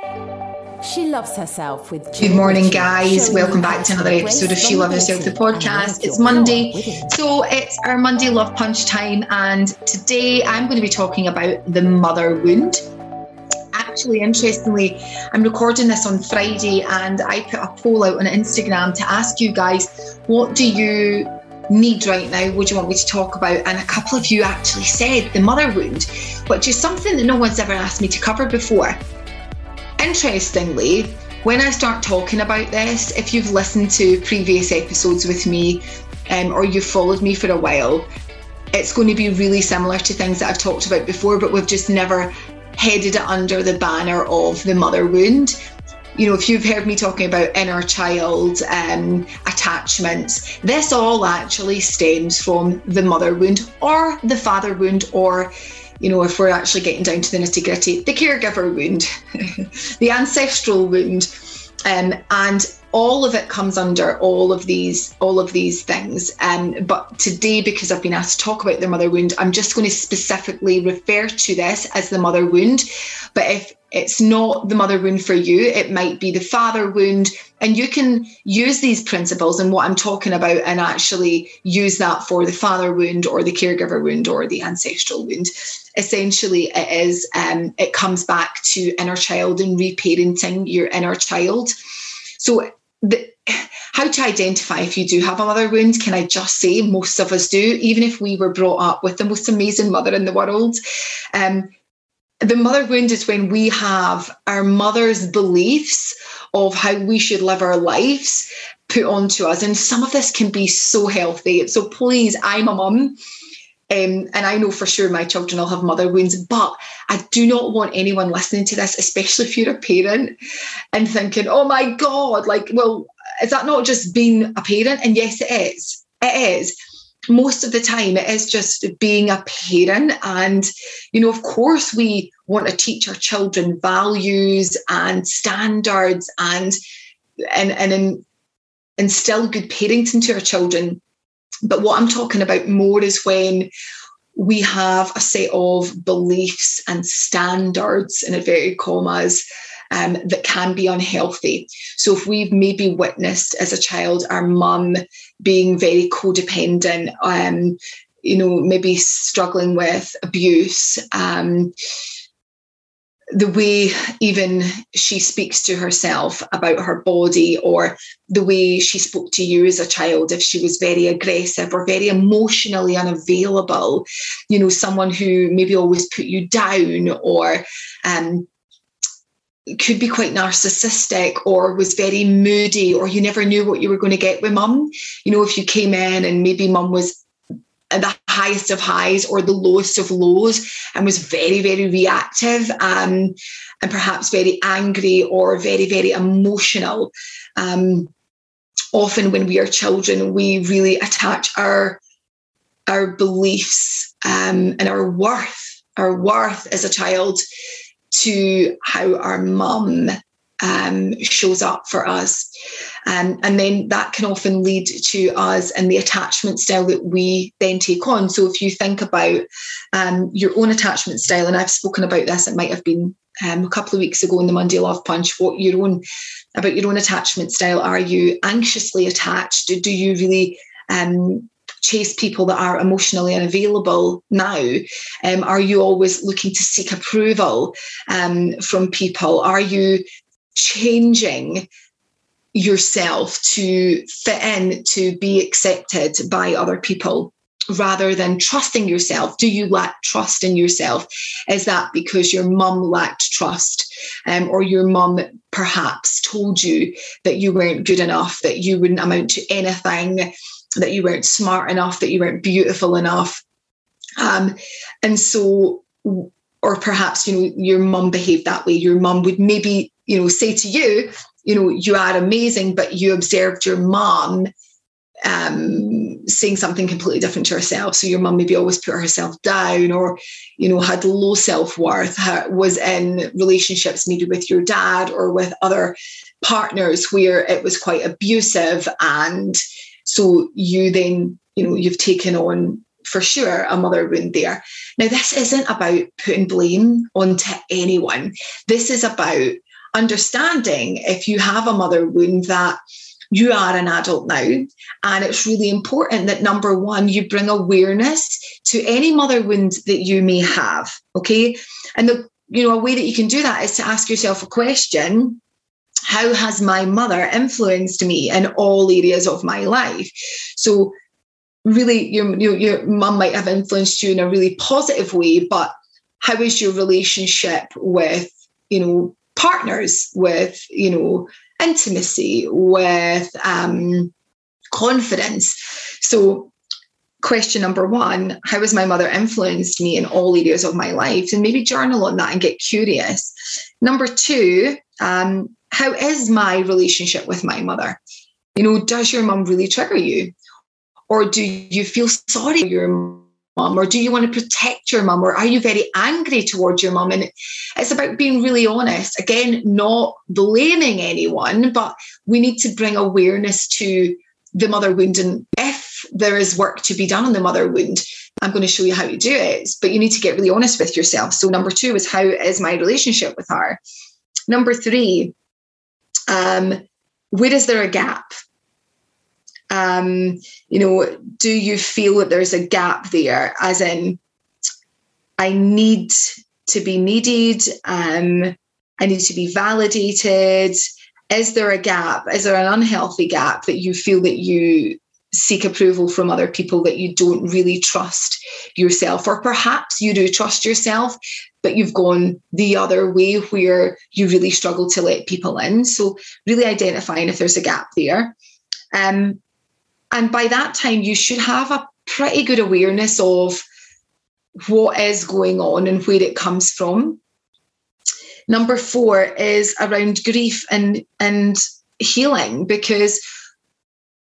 She loves herself with. Good morning, guys. Welcome back to another episode of She Loves Herself, the podcast. It's Monday, so it's our Monday Love Punch time, and today I'm going to be talking about the mother wound. Actually, interestingly, I'm recording this on Friday, and I put a poll out on Instagram to ask you guys what do you need right now? What do you want me to talk about? And a couple of you actually said the mother wound, which is something that no one's ever asked me to cover before. Interestingly, when I start talking about this, if you've listened to previous episodes with me um, or you've followed me for a while, it's going to be really similar to things that I've talked about before, but we've just never headed it under the banner of the mother wound. You know, if you've heard me talking about inner child um, attachments, this all actually stems from the mother wound or the father wound or you know, if we're actually getting down to the nitty gritty, the caregiver wound, the ancestral wound, um, and all of it comes under all of these all of these things. Um, but today, because I've been asked to talk about the mother wound, I'm just going to specifically refer to this as the mother wound. But if it's not the mother wound for you, it might be the father wound. And you can use these principles and what I'm talking about and actually use that for the father wound or the caregiver wound or the ancestral wound. Essentially, it is um, it comes back to inner child and reparenting your inner child. So the, how to identify if you do have a mother wound can i just say most of us do even if we were brought up with the most amazing mother in the world. Um, the mother wound is when we have our mother's beliefs of how we should live our lives put onto us. And some of this can be so healthy. So please i'm a mum um, and I know for sure my children will have mother wounds, but I do not want anyone listening to this, especially if you're a parent, and thinking, oh my God, like, well, is that not just being a parent? And yes, it is. It is. Most of the time, it is just being a parent. And, you know, of course, we want to teach our children values and standards and, and, and instill good parenting to our children but what I'm talking about more is when we have a set of beliefs and standards, in inverted commas, um, that can be unhealthy. So if we've maybe witnessed as a child our mum being very codependent, um, you know, maybe struggling with abuse, um, the way even she speaks to herself about her body or the way she spoke to you as a child if she was very aggressive or very emotionally unavailable you know someone who maybe always put you down or um, could be quite narcissistic or was very moody or you never knew what you were going to get with mum. You know if you came in and maybe mum was the highest of highs or the lowest of lows and was very, very reactive um, and perhaps very angry or very, very emotional. Um, often when we are children, we really attach our our beliefs um, and our worth, our worth as a child to how our mum um, shows up for us. Um, and then that can often lead to us and the attachment style that we then take on. So if you think about um, your own attachment style, and I've spoken about this, it might have been um, a couple of weeks ago in the Monday Love Punch, what your own about your own attachment style. Are you anxiously attached? Do you really um, chase people that are emotionally unavailable now? Um, are you always looking to seek approval um, from people? Are you changing yourself to fit in, to be accepted by other people rather than trusting yourself? Do you lack trust in yourself? Is that because your mum lacked trust um, or your mum perhaps told you that you weren't good enough, that you wouldn't amount to anything, that you weren't smart enough, that you weren't beautiful enough? Um, and so, or perhaps, you know, your mum behaved that way. Your mum would maybe you know, say to you, you know, you are amazing, but you observed your mom um, saying something completely different to herself. So your mum maybe always put herself down or, you know, had low self-worth, was in relationships maybe with your dad or with other partners where it was quite abusive. And so you then, you know, you've taken on for sure a mother wound there. Now, this isn't about putting blame onto anyone. This is about understanding if you have a mother wound that you are an adult now. And it's really important that number one, you bring awareness to any mother wound that you may have. Okay. And the you know, a way that you can do that is to ask yourself a question how has my mother influenced me in all areas of my life? So, really, your, your, your mum might have influenced you in a really positive way, but how is your relationship with, you know, partners, with, you know, intimacy, with um, confidence? So, question number one how has my mother influenced me in all areas of my life? And maybe journal on that and get curious. Number two um, how is my relationship with my mother? You know does your mum really trigger you? Or do you feel sorry for your mum or do you want to protect your mum or are you very angry towards your mum and it's about being really honest again not blaming anyone but we need to bring awareness to the mother wound and if there is work to be done on the mother wound. I'm going to show you how to do it, but you need to get really honest with yourself. So, number two is how is my relationship with her? Number three, um, where is there a gap? Um, you know, do you feel that there's a gap there? As in, I need to be needed. Um, I need to be validated. Is there a gap? Is there an unhealthy gap that you feel that you seek approval from other people that you don't really trust yourself, or perhaps you do trust yourself, but you've gone the other way where you really struggle to let people in. So, really identifying if there's a gap there. Um, and by that time, you should have a pretty good awareness of what is going on and where it comes from. Number four is around grief and, and healing because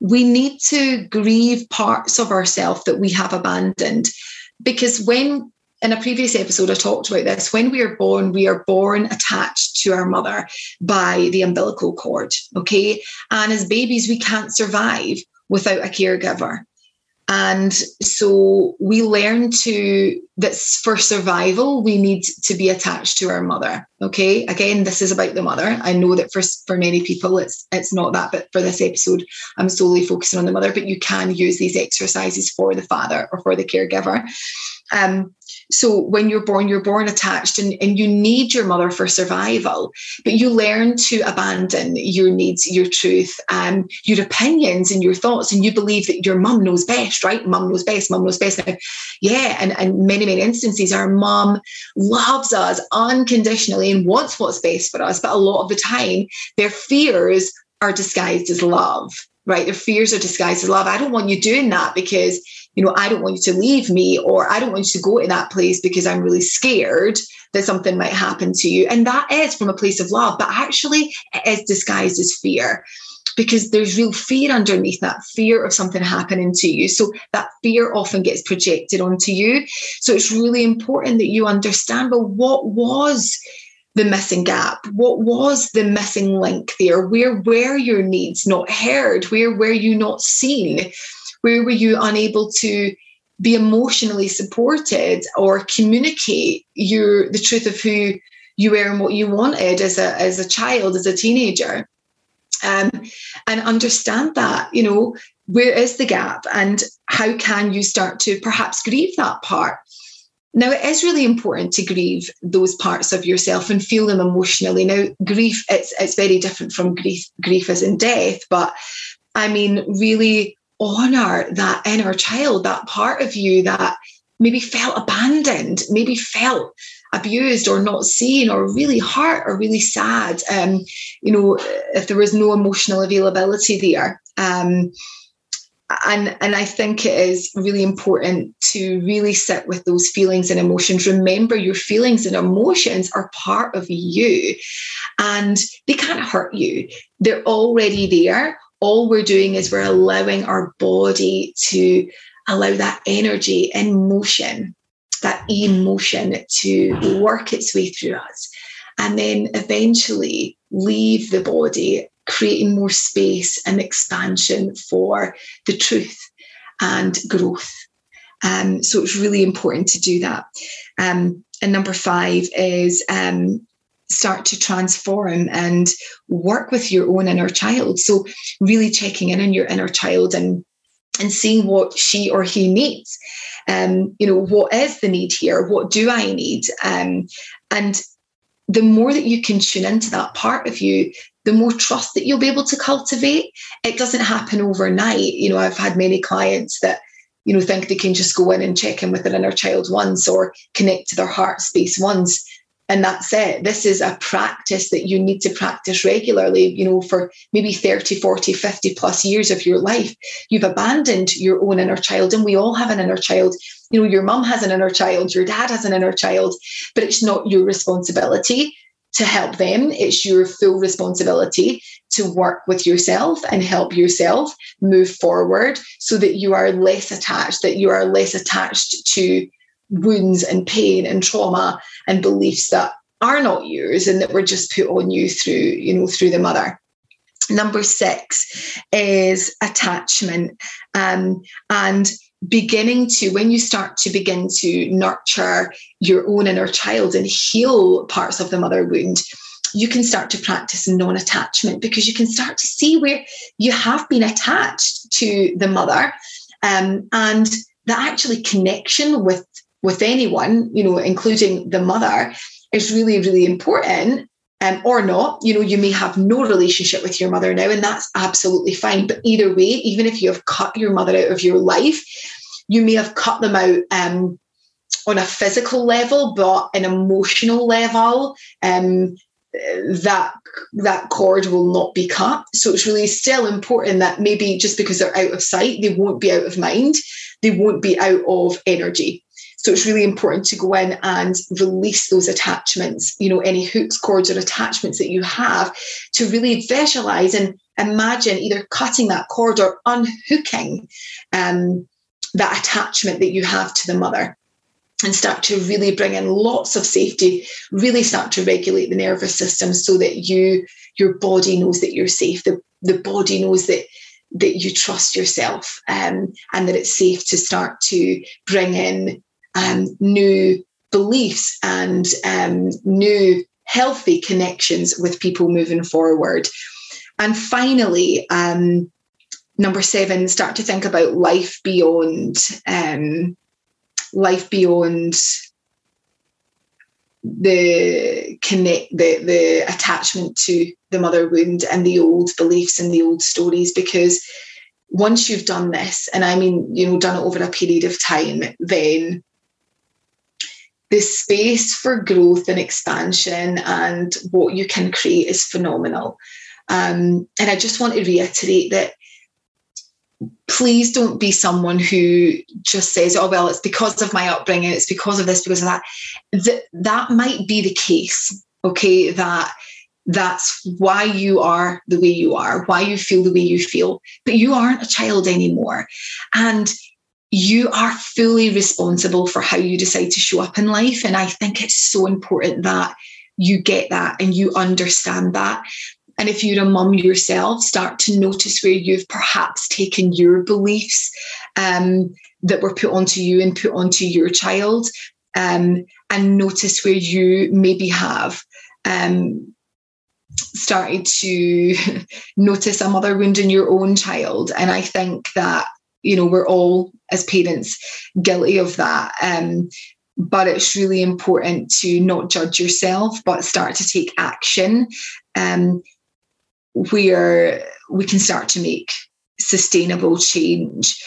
we need to grieve parts of ourselves that we have abandoned. Because when, in a previous episode, I talked about this, when we are born, we are born attached to our mother by the umbilical cord. Okay. And as babies, we can't survive without a caregiver. And so we learn to that for survival, we need to be attached to our mother. Okay. Again, this is about the mother. I know that for, for many people it's it's not that, but for this episode, I'm solely focusing on the mother, but you can use these exercises for the father or for the caregiver. Um, so when you're born, you're born attached and, and you need your mother for survival, but you learn to abandon your needs, your truth, um, your opinions and your thoughts, and you believe that your mum knows best, right? Mum knows best, mum knows best. Now, yeah, and, and many, many instances, our mum loves us unconditionally and wants what's best for us, but a lot of the time, their fears are disguised as love, right? Their fears are disguised as love. I don't want you doing that because you know, I don't want you to leave me, or I don't want you to go to that place because I'm really scared that something might happen to you. And that is from a place of love, but actually it is disguised as fear because there's real fear underneath that fear of something happening to you. So that fear often gets projected onto you. So it's really important that you understand well, what was the missing gap? What was the missing link there? Where were your needs not heard? Where were you not seen? Where were you unable to be emotionally supported or communicate your the truth of who you were and what you wanted as a as a child, as a teenager? Um, and understand that, you know, where is the gap and how can you start to perhaps grieve that part? Now, it is really important to grieve those parts of yourself and feel them emotionally. Now, grief, it's, it's very different from grief, grief as in death, but I mean, really honor that inner child, that part of you that maybe felt abandoned, maybe felt abused or not seen or really hurt or really sad. Um, you know, if there was no emotional availability there. Um, and and I think it is really important to really sit with those feelings and emotions. Remember, your feelings and emotions are part of you, and they can't hurt you. They're already there all we're doing is we're allowing our body to allow that energy and motion, that emotion to work its way through us. And then eventually leave the body, creating more space and expansion for the truth and growth. Um, so it's really important to do that. Um, and number five is um, start to transform and work with your own inner child. So, really checking in on your inner child and and seeing what she or he needs. Um, you know, what is the need here? What do I need? Um, and the more that you can tune into that part of you, the more trust that you'll be able to cultivate. It doesn't happen overnight. You know, I've had many clients that, you know, think they can just go in and check in with their inner child once or connect to their heart space once and that's it. This is a practice that you need to practice regularly you know for maybe 30 40 50 plus years of your life. You've abandoned your own inner child and we all have an inner child. You know your mum has an inner child your dad has an inner child but it's not your responsibility to help them. It's your full responsibility to work with yourself and help yourself move forward so that you are less attached that you are less attached to wounds and pain and trauma and beliefs that are not yours and that were just put on you through you know through the mother. Number six is attachment um, and beginning to when you start to begin to nurture your own inner child and heal parts of the mother wound you can start to practice non-attachment because you can start to see where you have been attached to the mother um, and the actually connection with with anyone, you know, including the mother, is really, really important. Um, or not, you know, you may have no relationship with your mother now, and that's absolutely fine. But either way, even if you have cut your mother out of your life, you may have cut them out um, on a physical level, but an emotional level, um, that that cord will not be cut. So it's really still important that maybe just because they're out of sight, they won't be out of mind, they won't be out of energy. So it's really important to go in and release those attachments, you know, any hooks, cords, or attachments that you have to really visualize and imagine either cutting that cord or unhooking um, that attachment that you have to the mother and start to really bring in lots of safety really start to regulate the nervous system so that you your body knows that you're safe the, the body knows that that you trust yourself um, and that it's safe to start to bring in um, new beliefs and um, new healthy connections with people moving forward. And finally, um, number seven, start to think about life beyond um, life beyond the connect the the attachment to the mother wound and the old beliefs and the old stories because once you've done this and i mean you know done it over a period of time then the space for growth and expansion and what you can create is phenomenal. Um, and I just want to reiterate that please don't be someone who just says, oh, well, it's because of my upbringing, it's because of this, because of that. That, that might be the case, okay? That that's why you are the way you are, why you feel the way you feel, but you aren't a child anymore. And you are fully responsible for how you decide to show up in life. And I think it's so important that you get that and you understand that. And if you're a mum yourself, start to notice where you've perhaps taken your beliefs um, that were put onto you and put onto your child, um, and notice where you maybe have um, started to notice a mother wound in your own child. And I think that you know we're all as parents guilty of that. Um, but it's really important to not judge yourself but start to take action um, where we can start to make sustainable change.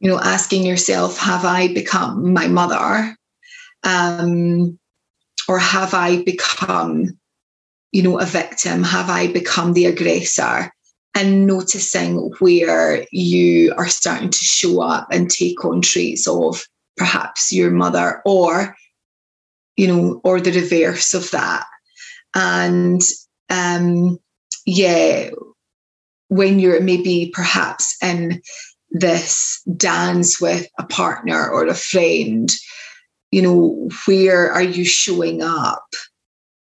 You know asking yourself have i become my mother? Um, or have i become you know a victim? Have i become the aggressor and noticing where you are starting to show up and take on traits of perhaps your mother or you know or the reverse of that. And um yeah when you're maybe perhaps in this dance with a partner or a friend you know where are you showing up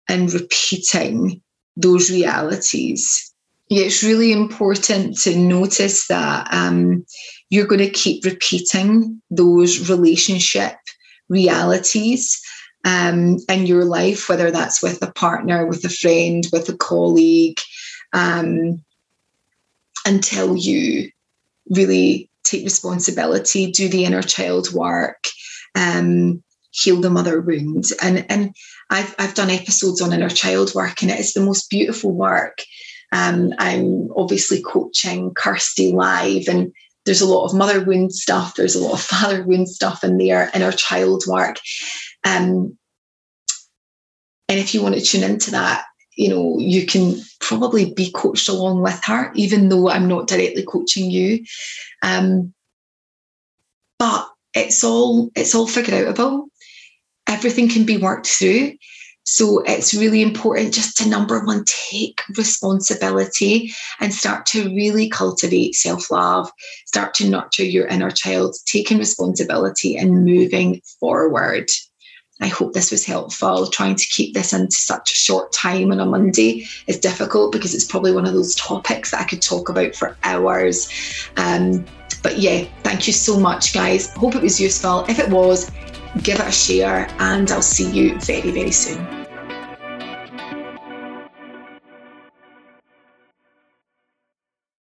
and repeating those realities yeah, it's really important to notice that um, you're going to keep repeating those relationship realities um, in your life, whether that's with a partner, with a friend, with a colleague, um, until you really take responsibility, do the inner child work, um, heal the mother wound. And and I've I've done episodes on inner child work, and it is the most beautiful work. Um, I'm obviously coaching Kirsty live, and there's a lot of mother wound stuff. There's a lot of father wound stuff in there, inner child work. Um, and if you want to tune into that, you know, you can probably be coached along with her, even though I'm not directly coaching you. Um, but it's all it's all figure outable. Everything can be worked through. So it's really important just to number one, take responsibility and start to really cultivate self love, start to nurture your inner child, taking responsibility and moving forward. I hope this was helpful. Trying to keep this into such a short time on a Monday is difficult because it's probably one of those topics that I could talk about for hours. Um, but yeah, thank you so much, guys. Hope it was useful. If it was, give it a share, and I'll see you very, very soon.